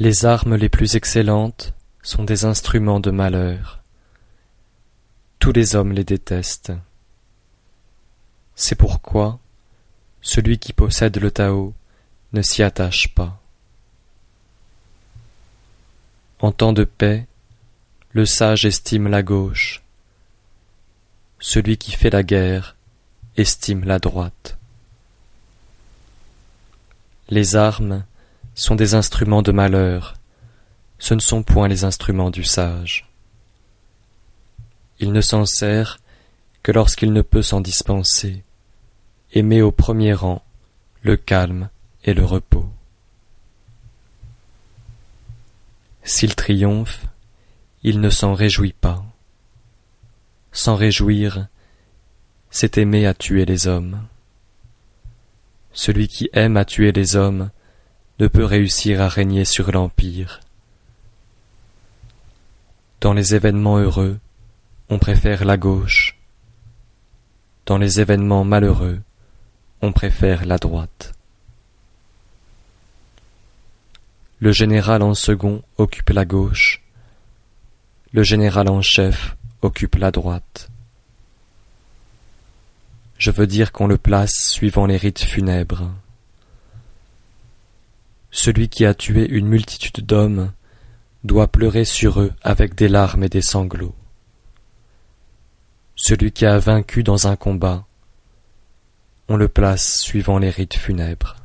Les armes les plus excellentes sont des instruments de malheur. Tous les hommes les détestent. C'est pourquoi celui qui possède le Tao ne s'y attache pas. En temps de paix, le sage estime la gauche. Celui qui fait la guerre estime la droite. Les armes sont des instruments de malheur, ce ne sont point les instruments du sage. Il ne s'en sert que lorsqu'il ne peut s'en dispenser, et met au premier rang le calme et le repos. S'il triomphe, il ne s'en réjouit pas. S'en réjouir, c'est aimer à tuer les hommes. Celui qui aime à tuer les hommes ne peut réussir à régner sur l'Empire. Dans les événements heureux, on préfère la gauche. Dans les événements malheureux, on préfère la droite. Le général en second occupe la gauche. Le général en chef occupe la droite. Je veux dire qu'on le place suivant les rites funèbres. Celui qui a tué une multitude d'hommes doit pleurer sur eux avec des larmes et des sanglots. Celui qui a vaincu dans un combat, on le place suivant les rites funèbres.